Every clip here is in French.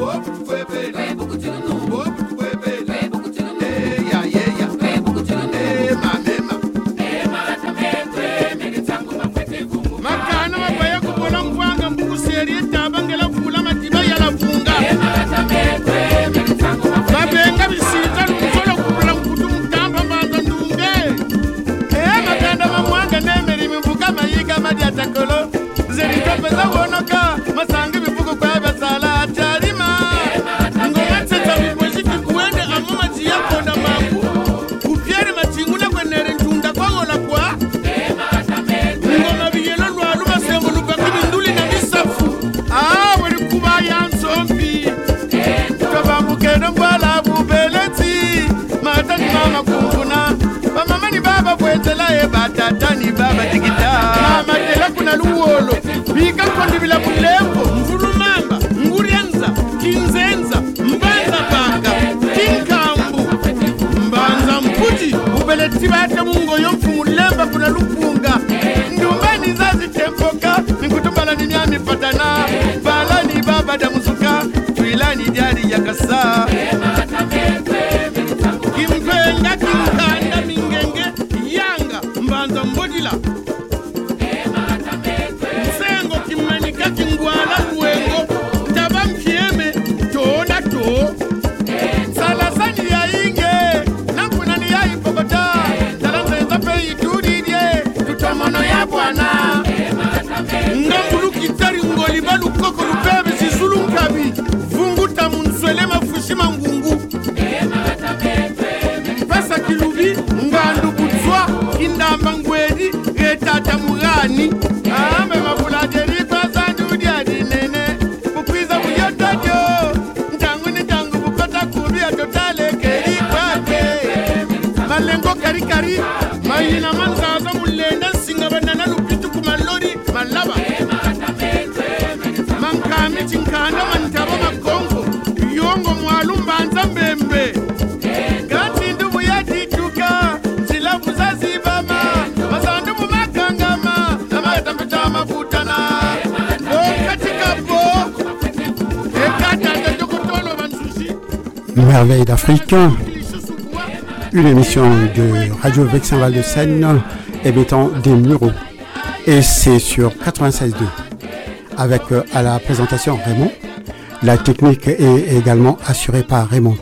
Foi bem, foi perigo. matani baba tikita. Mamatela kuna luwolo bika kondivila mulembo ngulumamba ngurianza kinzenza mbanza panga tinkambu. Mbanza mputi ubeletiba ate mungoyo mfu mulemba kuna lupunga ndumbani zazitempoka nikutumbala ninyamipatana balani baba damuzuka twilani jari yakasa merveilles d'Afrique, une émission de Radio Vexin Val de Seine émettant des mureaux. Et c'est sur 96.2 avec euh, à la présentation Raymond. La technique est également assurée par Raymond.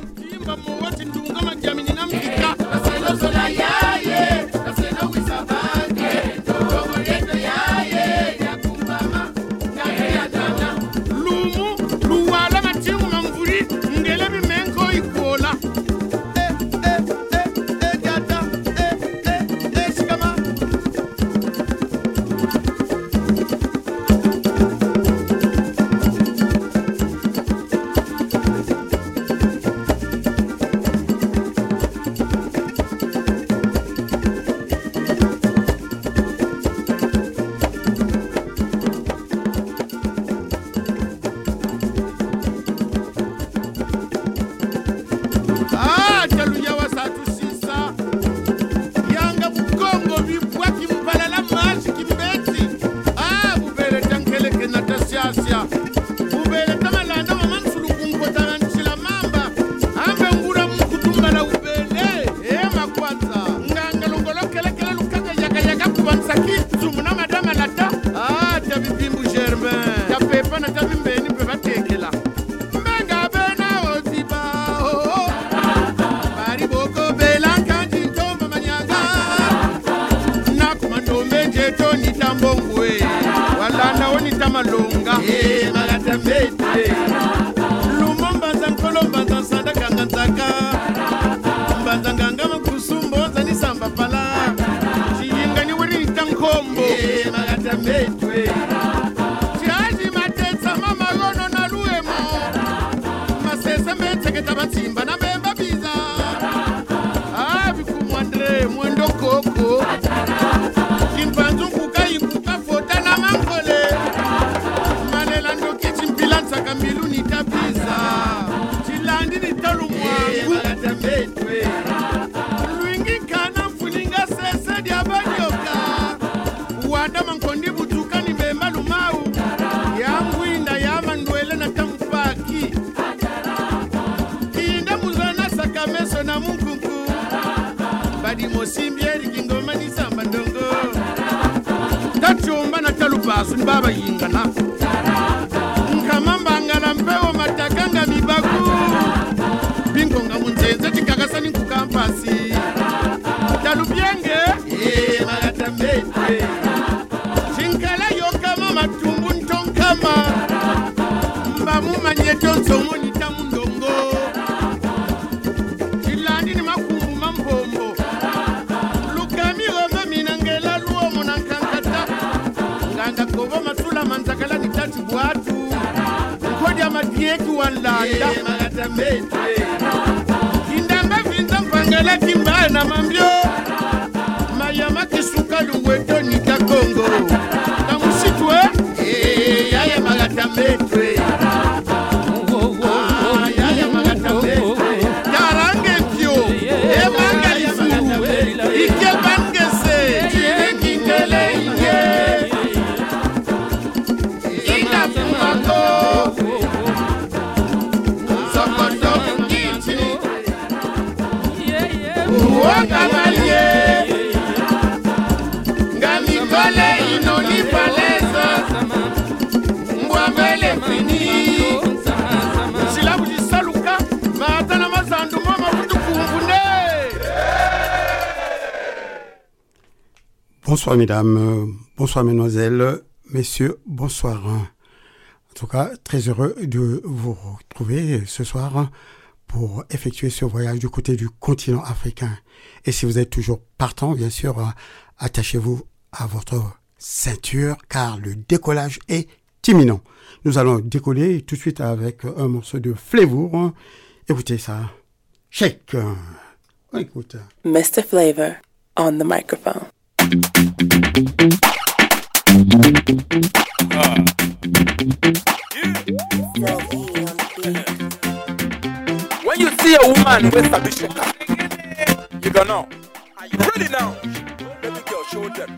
Naman Bonsoir mesdames, bonsoir mesdemoiselles, messieurs, bonsoir. En tout cas, très heureux de vous retrouver ce soir pour effectuer ce voyage du côté du continent africain. Et si vous êtes toujours partant, bien sûr, attachez-vous à votre ceinture car le décollage est imminent. Nous allons décoller tout de suite avec un morceau de Flavor. Écoutez ça. Check. On. Mr. Flavor on the microphone. When you see a woman with a bishop, you gonna know. Are you ready now? Let me get your them.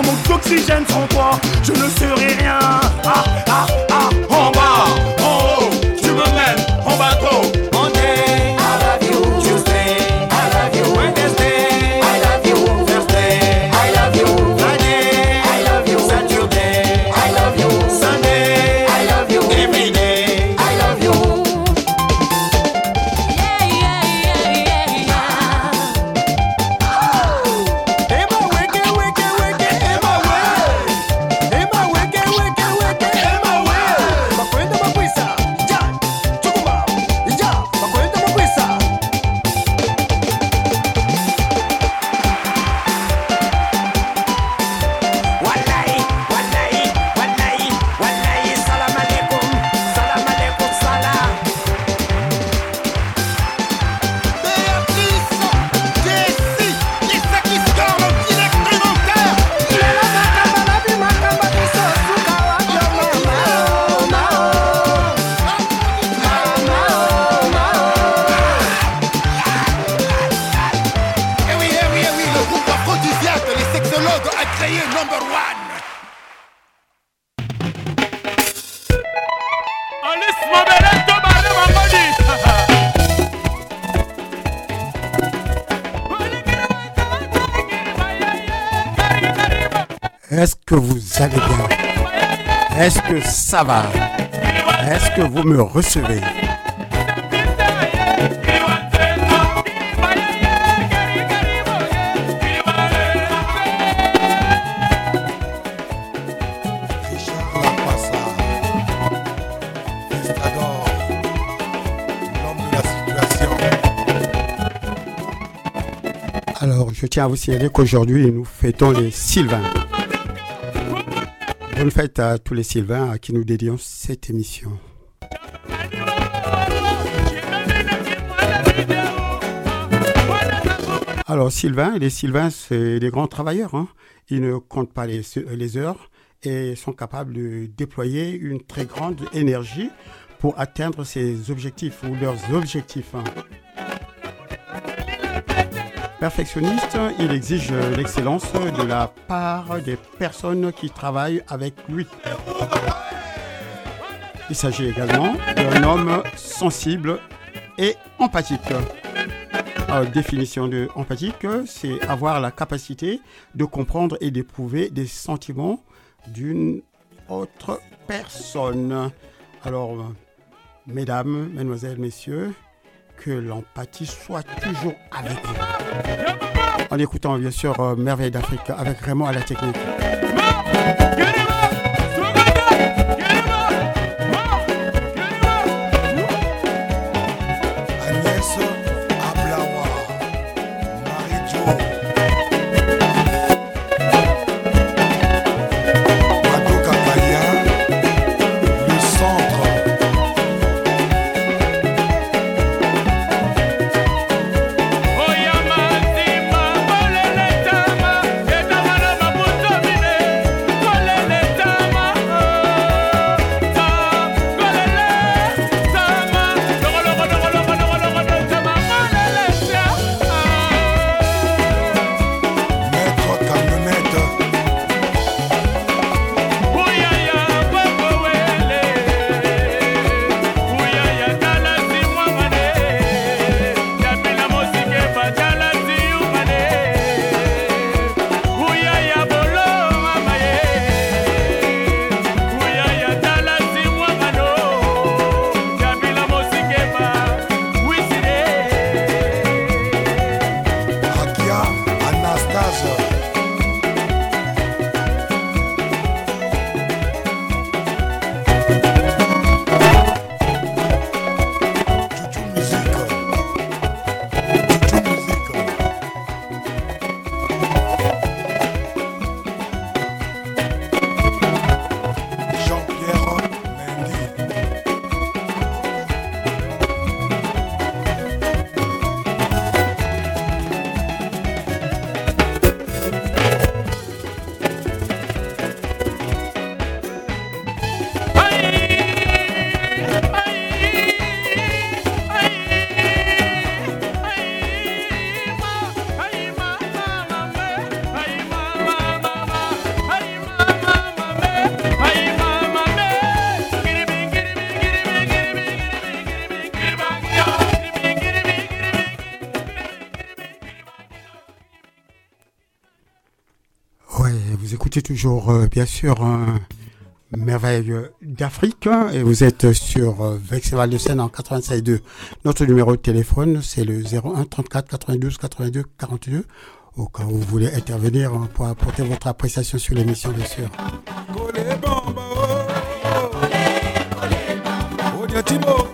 Emma, ça va Est-ce que vous me recevez? Alors, je tiens à vous signaler qu'aujourd'hui, nous fêtons les Sylvains. Bonne fête à tous les Sylvains à qui nous dédions cette émission. Alors, Sylvain, les Sylvains, c'est des grands travailleurs. hein. Ils ne comptent pas les, heures et sont capables de déployer une très grande énergie pour atteindre ses objectifs ou leurs objectifs. hein. Perfectionniste, il exige l'excellence de la part des personnes qui travaillent avec lui. Il s'agit également d'un homme sensible et empathique. Définition de empathique, c'est avoir la capacité de comprendre et d'éprouver des sentiments d'une autre personne. Alors, mesdames, mesdemoiselles, messieurs, que l'empathie soit toujours avec vous. En écoutant bien sûr euh, Merveille d'Afrique avec Raymond à la technique. Toujours, euh, bien sûr, un Merveille d'Afrique hein, et vous êtes sur euh, Vexeval de Seine en 96.2. Notre numéro de téléphone, c'est le 01 34 92 82 42. Au cas vous voulez intervenir hein, pour apporter votre appréciation sur l'émission, bien sûr. Oh oh timo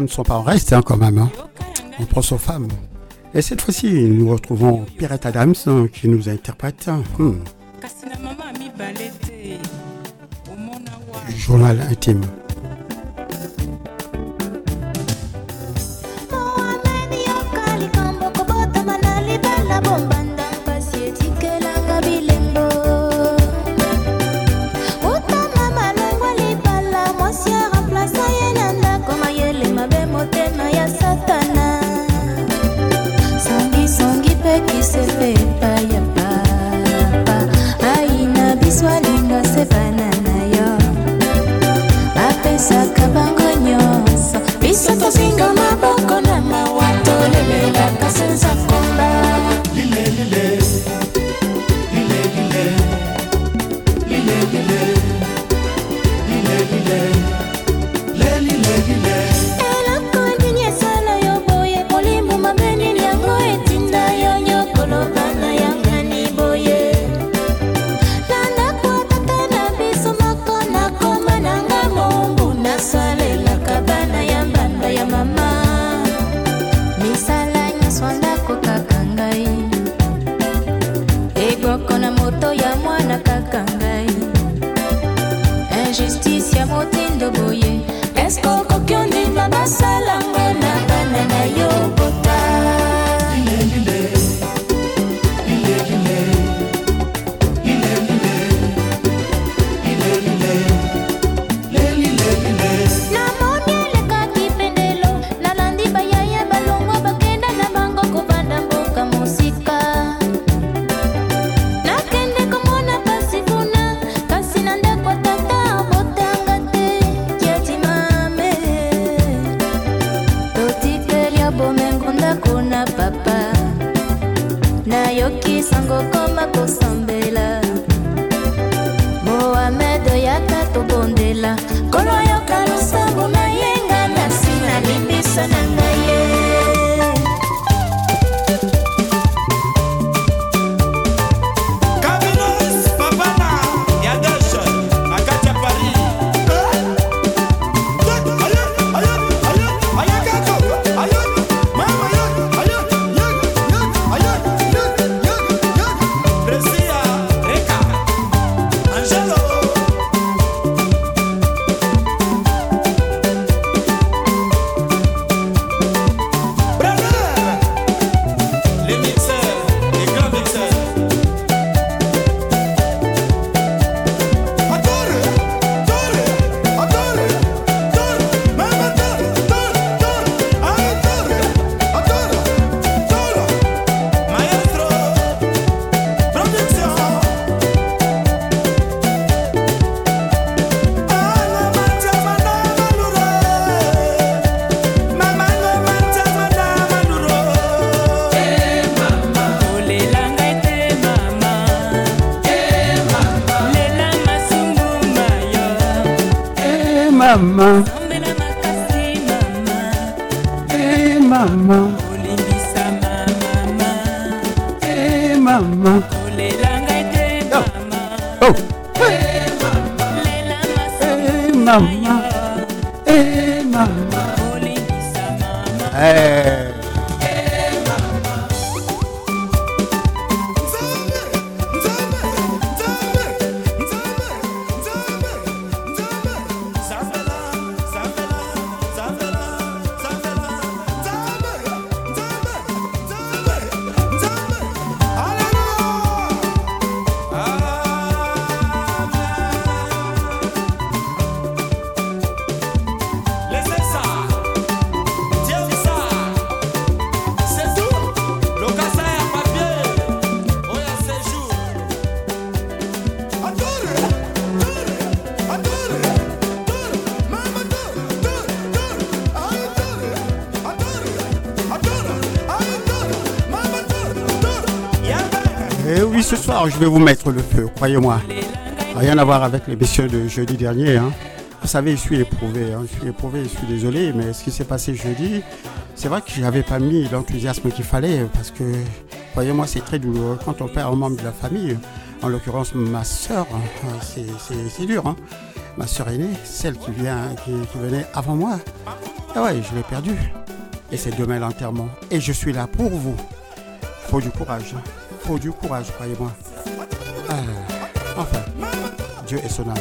ne sont pas en reste hein, quand même. Hein. On pense aux femmes. Et cette fois-ci, nous retrouvons Pirate Adams hein, qui nous interprète. Hmm. Journal intime. Je vais vous mettre le feu, croyez-moi. Rien à voir avec les messieurs de jeudi dernier. hein. Vous savez, je suis éprouvé. hein. Je suis éprouvé, je suis désolé, mais ce qui s'est passé jeudi, c'est vrai que je n'avais pas mis l'enthousiasme qu'il fallait parce que, croyez-moi, c'est très douloureux. Quand on perd un membre de la famille, en l'occurrence ma soeur, c'est, c'est- dur. hein. Ma soeur aînée, celle qui, vient, qui, qui venait avant moi, ah ouais, je l'ai perdue. Et c'est demain l'enterrement. Et je suis là pour vous. faut du courage. faut du courage, croyez-moi. Enfin, Dieu est son âme.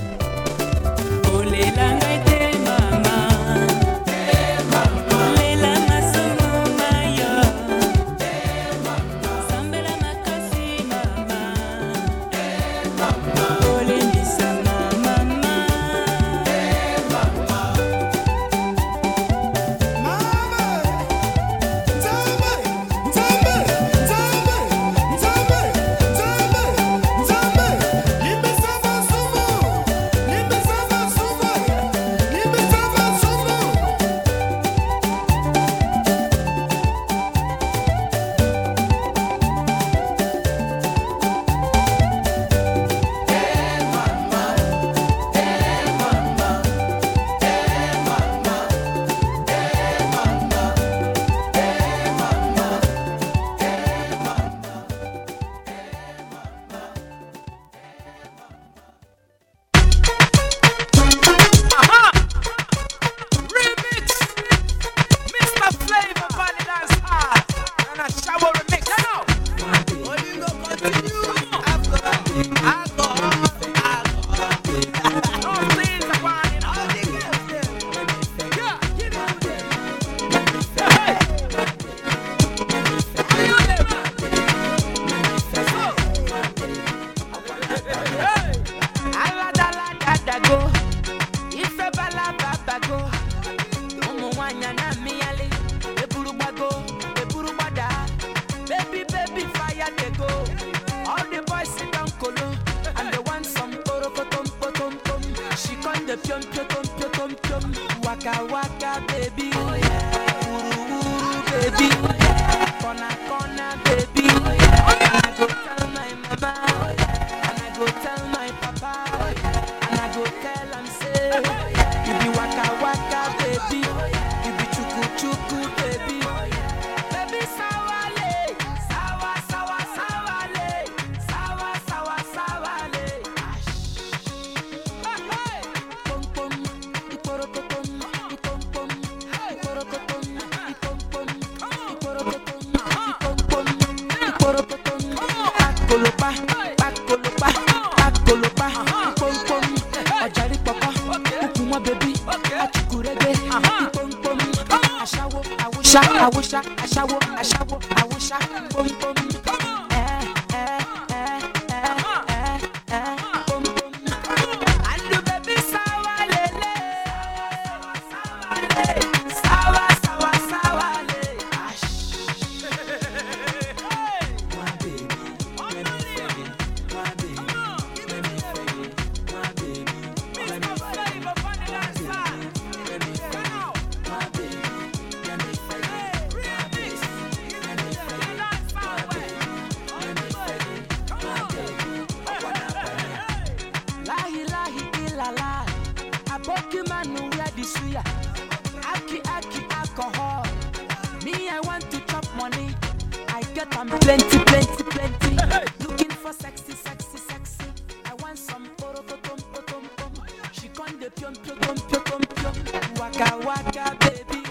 Get am plenty plenty plenty. Looking for sexy sexy sexy. I want some poro potom potom pom. She de pion pion pion pion pion pion. Waka waka baby.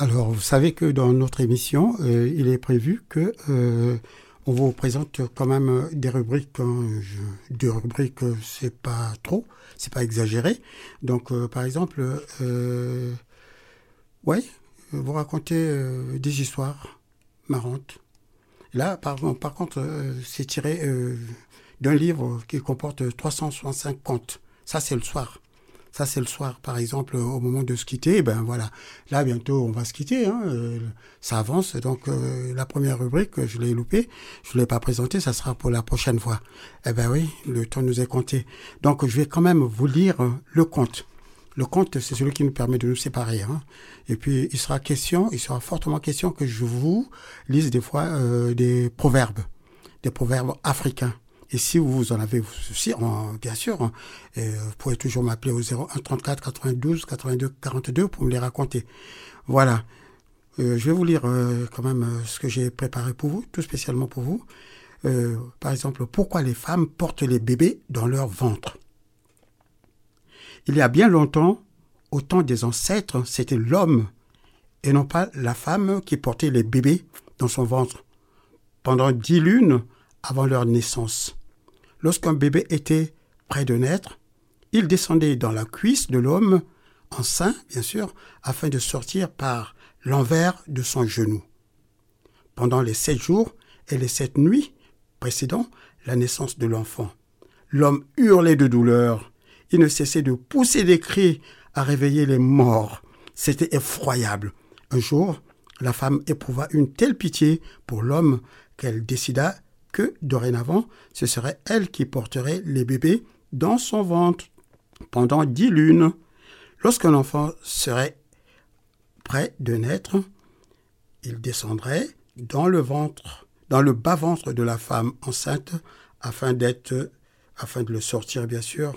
Alors, vous savez que dans notre émission, euh, il est prévu que euh, on vous présente quand même euh, des rubriques. hein, je- deux rubriques, c'est pas trop, c'est pas exagéré. Donc, par exemple, ouais, vous racontez des histoires marrantes. Là, par, par contre, c'est tiré d'un livre qui comporte 365 contes. Ça, c'est le soir. Ça, c'est le soir. Par exemple, au moment de se quitter, ben voilà. Là, bientôt, on va se quitter. Hein, euh, ça avance. Donc, euh, la première rubrique, je l'ai loupée. Je ne l'ai pas présentée. Ça sera pour la prochaine fois. Eh ben oui, le temps nous est compté. Donc, je vais quand même vous lire euh, le conte. Le conte, c'est celui qui nous permet de nous séparer. hein. Et puis, il sera question, il sera fortement question que je vous lise des fois euh, des proverbes, des proverbes africains. Et si vous en avez en- bien sûr, hein, vous pouvez toujours m'appeler au 01 34 92 82 42 pour me les raconter. Voilà. Euh, je vais vous lire euh, quand même euh, ce que j'ai préparé pour vous, tout spécialement pour vous. Par exemple, pourquoi les femmes portent les bébés dans leur ventre? Il y a bien longtemps, au temps des ancêtres, c'était l'homme et non pas la femme qui portait les bébés dans son ventre pendant dix lunes avant leur naissance. Lorsqu'un bébé était près de naître, il descendait dans la cuisse de l'homme, en sein bien sûr, afin de sortir par l'envers de son genou. Pendant les sept jours et les sept nuits précédant la naissance de l'enfant, l'homme hurlait de douleur. Il ne cessait de pousser des cris à réveiller les morts. C'était effroyable. Un jour, la femme éprouva une telle pitié pour l'homme qu'elle décida que, dorénavant, ce serait elle qui porterait les bébés dans son ventre pendant dix lunes. Lorsqu'un enfant serait près de naître, il descendrait dans le ventre, dans le bas-ventre de la femme enceinte, afin d'être, afin de le sortir, bien sûr,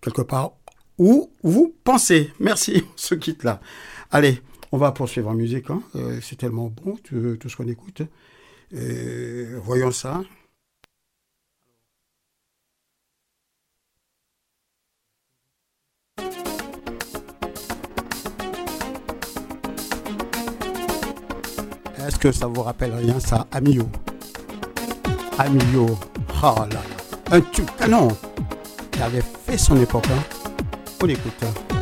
quelque part où vous pensez. Merci, on se quitte là. Allez, on va poursuivre en musique. hein. Euh, c'est tellement bon, tout, tout ce qu'on écoute. Euh, voyons ça. Est-ce que ça vous rappelle rien ça Amio? Amio, oh là là, un tube canon qui avait fait son époque. Hein. On écoute.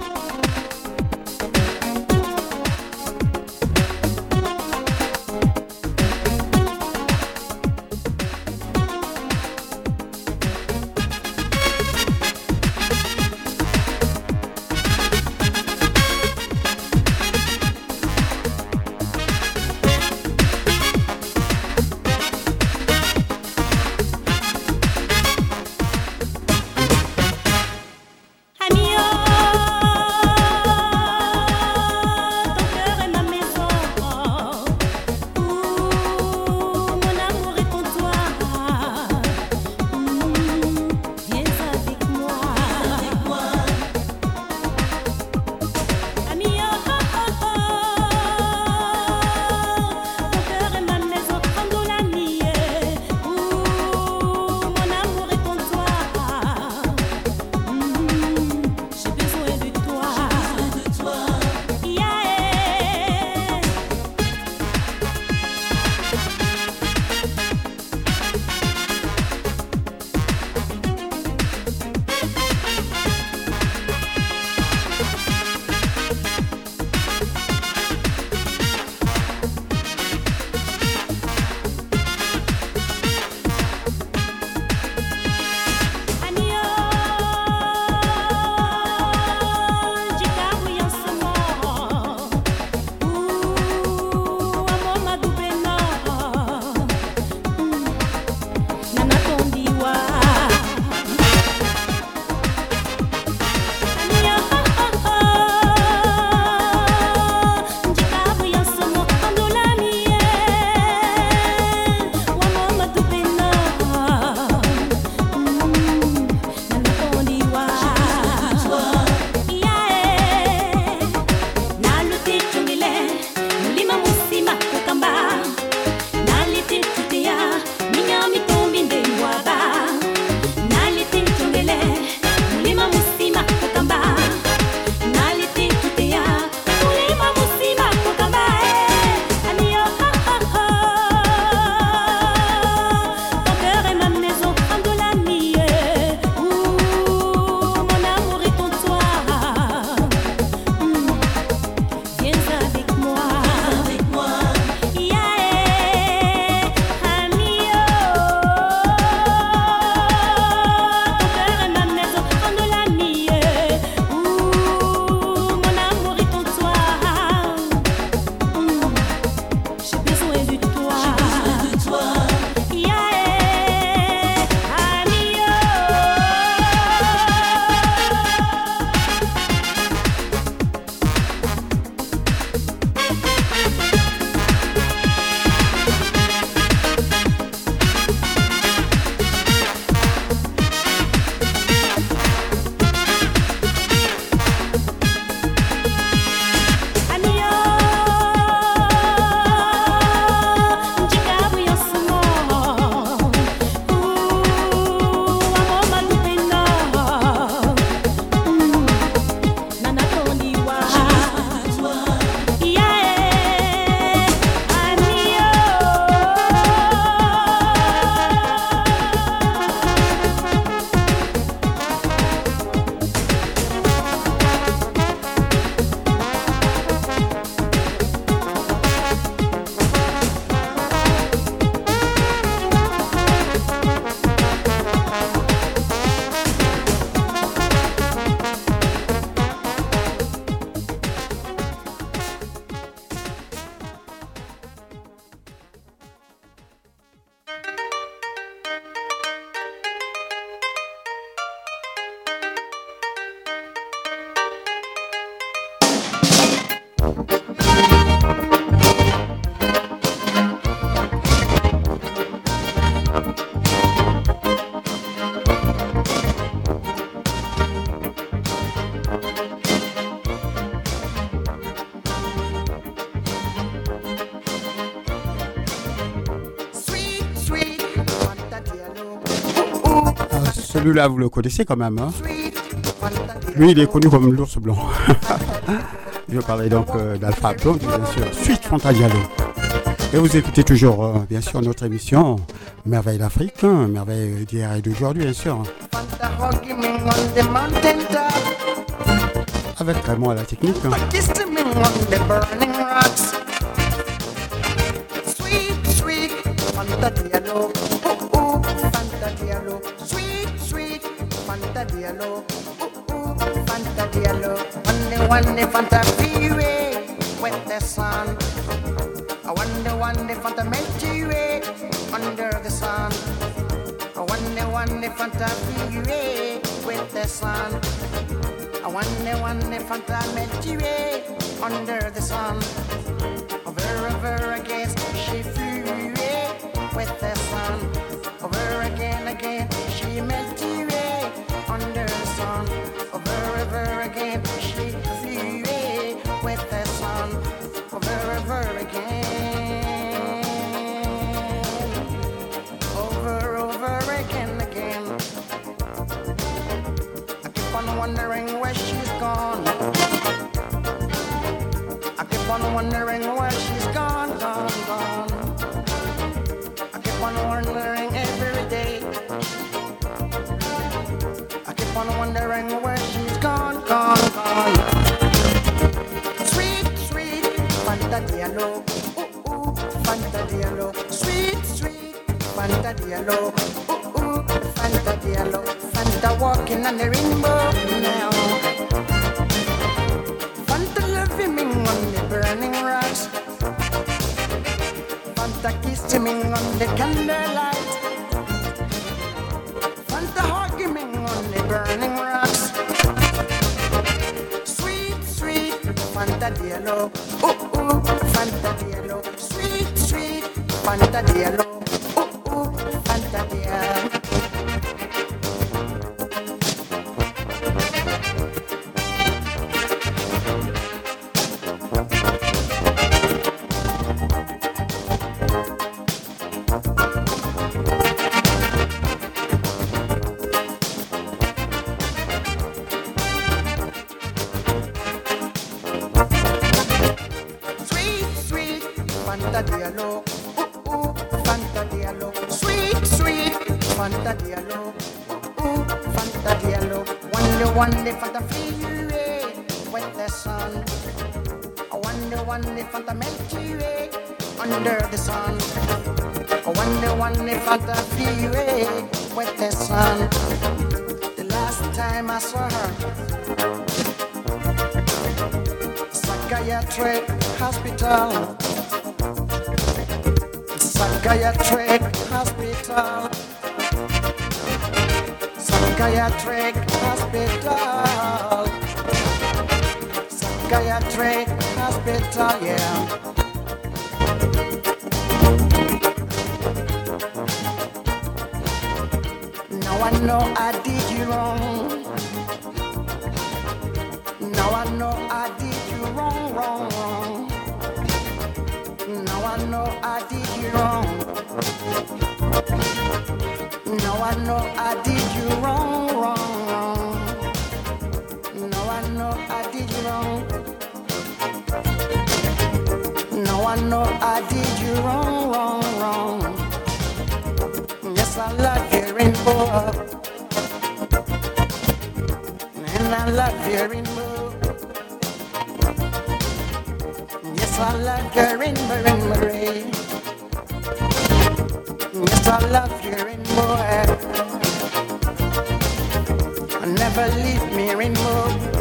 Celui-là, vous le connaissez quand même. hein Lui, il est connu comme l'ours blanc. Je parlais donc euh, d'Alpha Blondy, bien sûr. Suite Fanta Diallo. Et vous écoutez toujours, euh, bien sûr, notre émission Merveille d'Afrique, hein, Merveille d'hier et d'aujourd'hui, bien sûr. Avec vraiment la technique. hein. Fanta Diallo. Ooh, ooh, Fanta Diallo. One one Fanta Freeway with the sun. I wonder one Fanta Milky Way under the sun. I wonder one Fanta Freeway with the sun. I wonder, if I'm Milky Way under the sun. Over, over again, Diallo. Ooh, ooh, Fanta Diallo. Fanta walking on the rainbow now. Fanta loving me on the burning rocks. Fanta kissing me on the candlelight. Fanta hugging me on the burning rocks. Sweet, sweet, Fanta Diallo. Ooh, ooh, Fanta Diallo. Sweet, sweet, Fanta Diallo. I did you wrong, wrong, wrong. Yes, I love your rainbow. And I love your rainbow. Yes, I love your rainbow, rainbow ray. Yes, I love your rainbow. Never leave me, rainbow.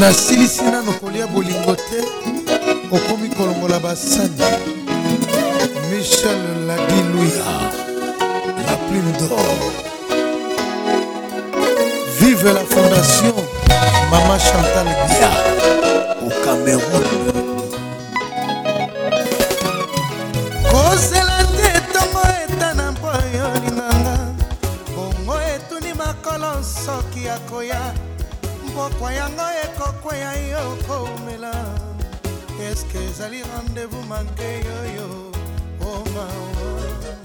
Nasilisi nano kolia bolingo te okomi kolongola basani. Michel ladiluya la plume d'or. Vive la fondation mama chantal bia au cameroun. Kozela te ntongo etana mpo yo linganga. Bongo etuni makolo soki akoya mpokwa yango ekokweya yo komela. Eske ezali rendez-vous manke yoyo? Oma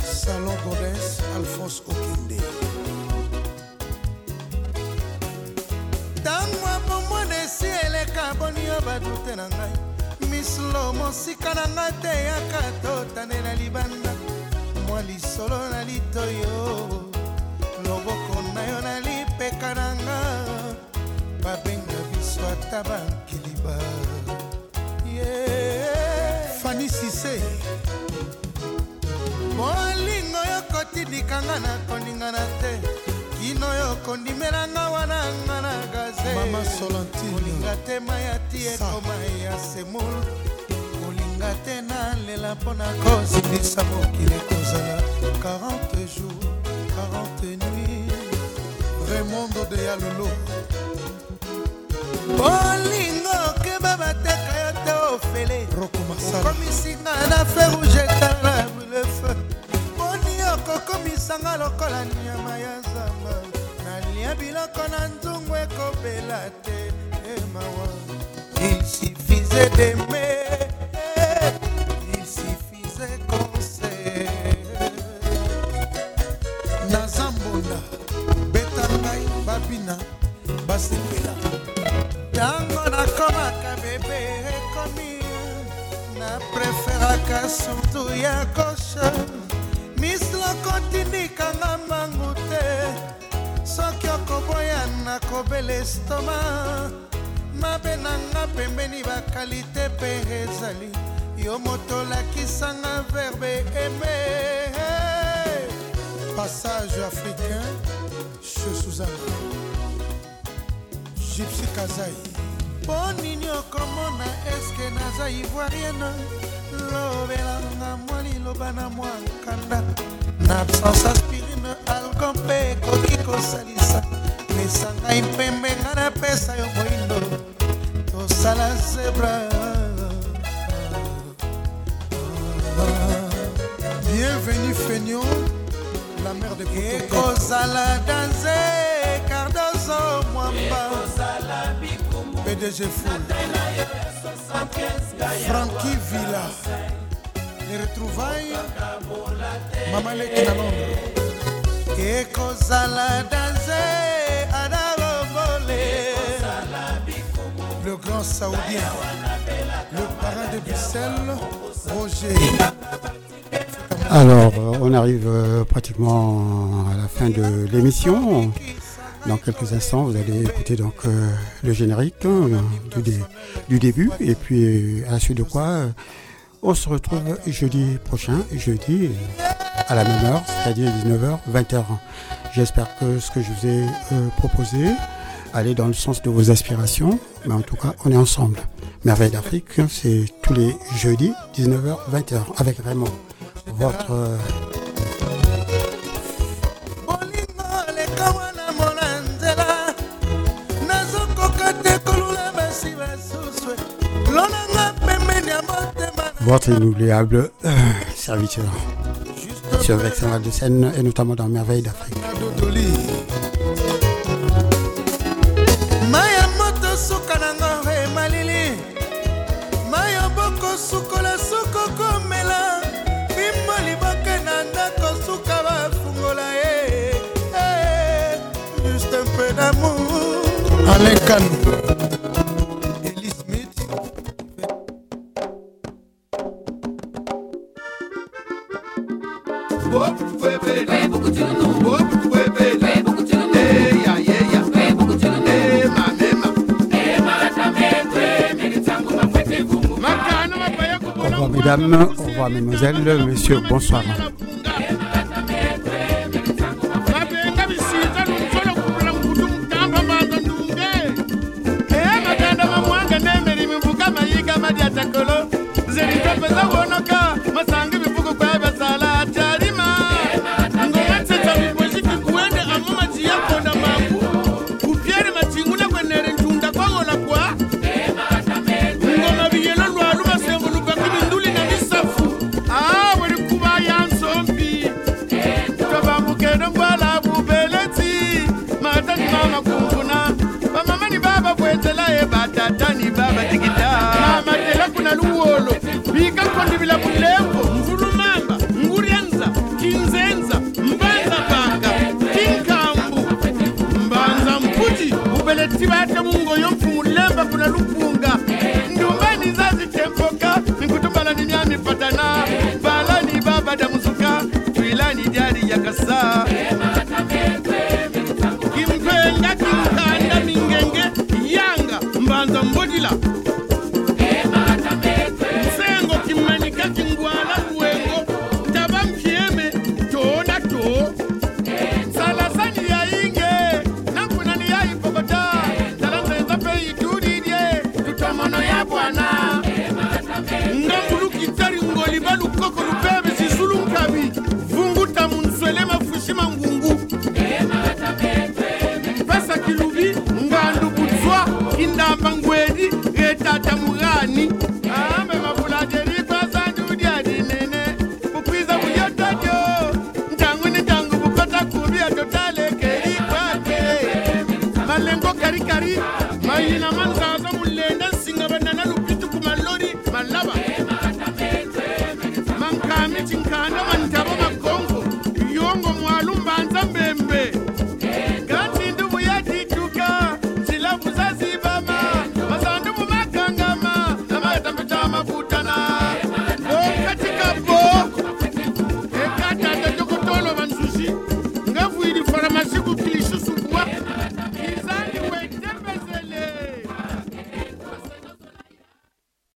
salon godes alphonse okende ntango abomwana esi eleka boni yo badute na ngai. Mislo mosika na ngai te yaka totanela libanda. Mwa lisolo na litoyo loboko na yo na lipeka na nga babenga biso ata bankiliba fani sise bolingo yo kotindikanga na koningana te. Kino yo kondimelanga wana nga na gaze. Kolinga te mayati ekoma ya semul kolinga te nalela mpo na kozindisa mokili kozala. 40 jours 40 nuit remondo de yalolo bolingo okeba bateka yo te ofele. Okomisinga na fe rouge etala bulefe boni okokomisanga lokola nyama ya zamba. Nalia biloko na nzungu ekobela te emawa il suffisait d'aimer il suffisait conseil. Naza mbonda beta ngai babina basepela preferaka surtu ya koshe misloko tindikanga mbangu te. Soki okoboya nakobela estoma mabe na nga pembeni bakalite mpe ezali. Yo moto olakisanga verbe eme Passage africain chez Suzanne. Gypsy Kazai. mpo nini okomona eske naza ivoirienne lobelanga mwa liloba na mwa nkanda na absence aspirine algo mpe ekoki kosalisa. Mesa ngai mpembe nga napesa yo moindo. Tosala zebra. Bienvenu fenion la mère de ekozala danse pdg full franki villa. Les retrouvailles. Mama leki na londres. Ekozala danse adalobole le grand saoudien. Le parrain de bruxelles roger. Alors, on arrive euh, pratiquement à la fin de l'émission. Dans quelques instants, vous allez écouter donc euh, le générique hein, du, dé- du début. Et puis, euh, à la suite de quoi, euh, on se retrouve jeudi prochain, jeudi à la même heure, c'est-à-dire 19h, 20h. J'espère que ce que je vous ai proposé allait dans le sens de vos aspirations. Mais en tout cas, on est ensemble. Merveille d'Afrique, c'est tous les jeudis, 19h, 20h, avec Raymond votre votre inoubliable euh, serviteur. Sur Vexin de Seine et notamment dans Merveille d'Afrique. dodoli au revoir mesdemoiselles, messieurs, bonsoir. Não mulher,